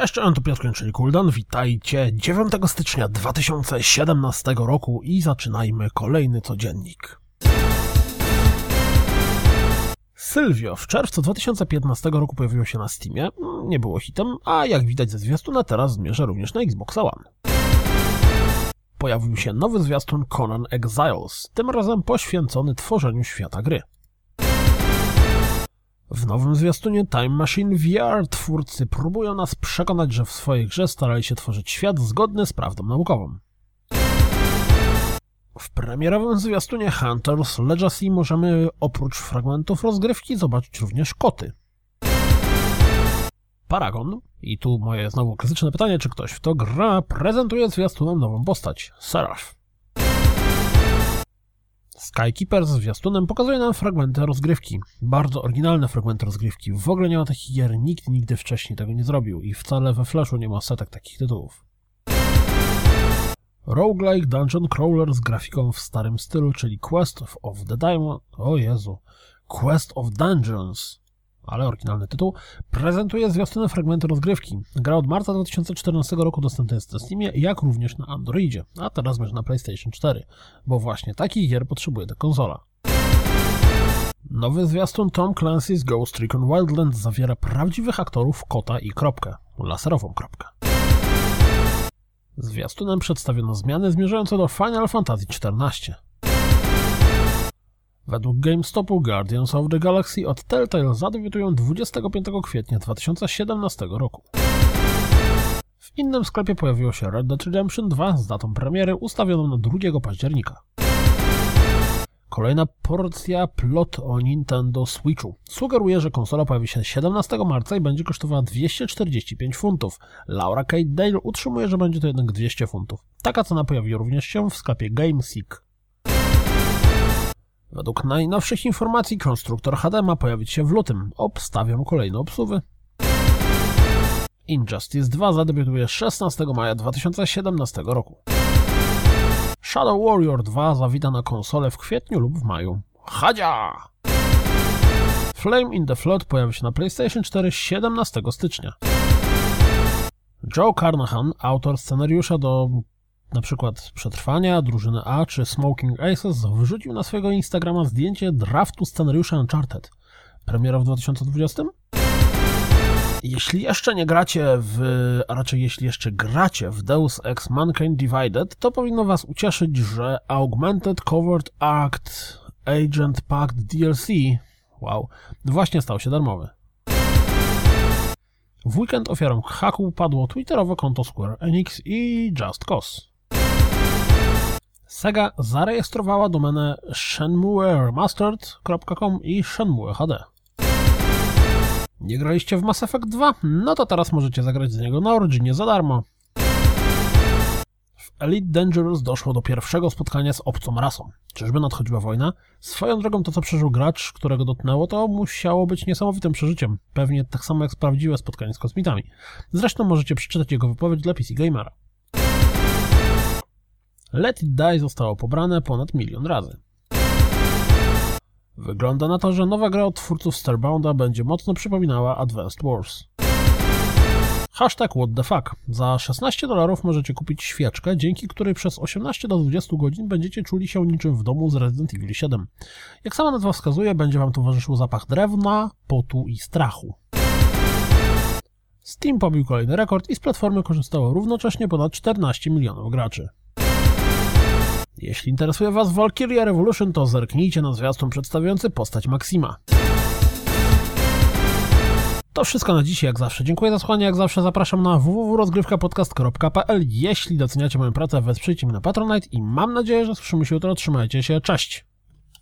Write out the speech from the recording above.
Cześć, to Piotr czyli Kuldan. Witajcie 9 stycznia 2017 roku i zaczynajmy kolejny codziennik. Sylwio w czerwcu 2015 roku pojawiło się na Steamie, nie było hitem, a jak widać ze zwiastuna teraz zmierza również na Xbox One. Pojawił się nowy zwiastun Conan Exiles, tym razem poświęcony tworzeniu świata gry. W nowym zwiastunie Time Machine VR twórcy próbują nas przekonać, że w swojej grze starali się tworzyć świat zgodny z prawdą naukową. W premierowym zwiastunie Hunters Legacy możemy oprócz fragmentów rozgrywki zobaczyć również koty. Paragon, i tu moje znowu klasyczne pytanie, czy ktoś w to gra, prezentuje zwiastunem nową postać, Seraph. Skykeeper z zwiastunem pokazuje nam fragmenty rozgrywki. Bardzo oryginalne fragmenty rozgrywki. W ogóle nie ma takich gier, nikt nigdy wcześniej tego nie zrobił i wcale we Flashu nie ma setek takich tytułów. Roguelike Dungeon Crawler z grafiką w starym stylu, czyli Quest of the Diamond... O Jezu. Quest of Dungeons ale oryginalny tytuł, prezentuje zwiastuny fragmenty rozgrywki. Gra od marca 2014 roku dostępna jest na Steamie, jak również na Androidzie, a teraz będzie na PlayStation 4, bo właśnie takich gier potrzebuje ta konsola. Nowy zwiastun Tom Clancy's Ghost Recon Wildlands zawiera prawdziwych aktorów kota i kropkę, laserową kropkę. Zwiastunem przedstawiono zmiany zmierzające do Final Fantasy XIV. Według GameStopu Guardians of the Galaxy od Telltale zadebiutują 25 kwietnia 2017 roku. W innym sklepie pojawiło się Red Dead Redemption 2 z datą premiery ustawioną na 2 października. Kolejna porcja plot o Nintendo Switchu. Sugeruje, że konsola pojawi się 17 marca i będzie kosztowała 245 funtów. Laura Kate Dale utrzymuje, że będzie to jednak 200 funtów. Taka cena pojawi również się w sklepie GameSeek. Według najnowszych informacji konstruktor HD ma pojawić się w lutym. Obstawiam kolejne obsuwy. Injustice 2 zadebiutuje 16 maja 2017 roku. Shadow Warrior 2 zawita na konsolę w kwietniu lub w maju. Hadzia! Flame in the Flood pojawi się na PlayStation 4 17 stycznia. Joe Carnahan, autor scenariusza do na przykład Przetrwania, Drużyny A czy Smoking Aces wrzucił na swojego Instagrama zdjęcie draftu scenariusza Uncharted. Premiera w 2020? Jeśli jeszcze nie gracie w, a raczej jeśli jeszcze gracie w Deus Ex Mankind Divided, to powinno was ucieszyć, że Augmented Covert Act Agent Pact DLC, wow, właśnie stał się darmowy. W weekend ofiarą haku padło twitterowe konto Square Enix i Just Cause. Sega zarejestrowała domenę shenmueremastered.com i Shenmue HD. Nie graliście w Mass Effect 2? No to teraz możecie zagrać z niego na Originie za darmo. W Elite Dangerous doszło do pierwszego spotkania z obcą rasą. Czyżby nadchodziła wojna? Swoją drogą to, co przeżył gracz, którego dotknęło, to musiało być niesamowitym przeżyciem. Pewnie tak samo jak prawdziwe spotkanie z kosmitami. Zresztą możecie przeczytać jego wypowiedź dla PC Gamera. Let It Die zostało pobrane ponad milion razy. Wygląda na to, że nowa gra od twórców Starbounda będzie mocno przypominała Advanced Wars. Hashtag what the fuck. Za 16 dolarów możecie kupić świeczkę, dzięki której przez 18 do 20 godzin będziecie czuli się niczym w domu z Resident Evil 7. Jak sama nazwa wskazuje, będzie wam towarzyszył zapach drewna, potu i strachu. Steam pobił kolejny rekord i z platformy korzystało równocześnie ponad 14 milionów graczy. Jeśli interesuje Was Valkyria Revolution, to zerknijcie na zwiastun przedstawiający postać Maxima. To wszystko na dziś, jak zawsze. Dziękuję za słuchanie, jak zawsze zapraszam na www.rozgrywkapodcast.pl Jeśli doceniacie moją pracę, wesprzyjcie mnie na Patronite i mam nadzieję, że słyszymy się jutro. Trzymajcie się, cześć!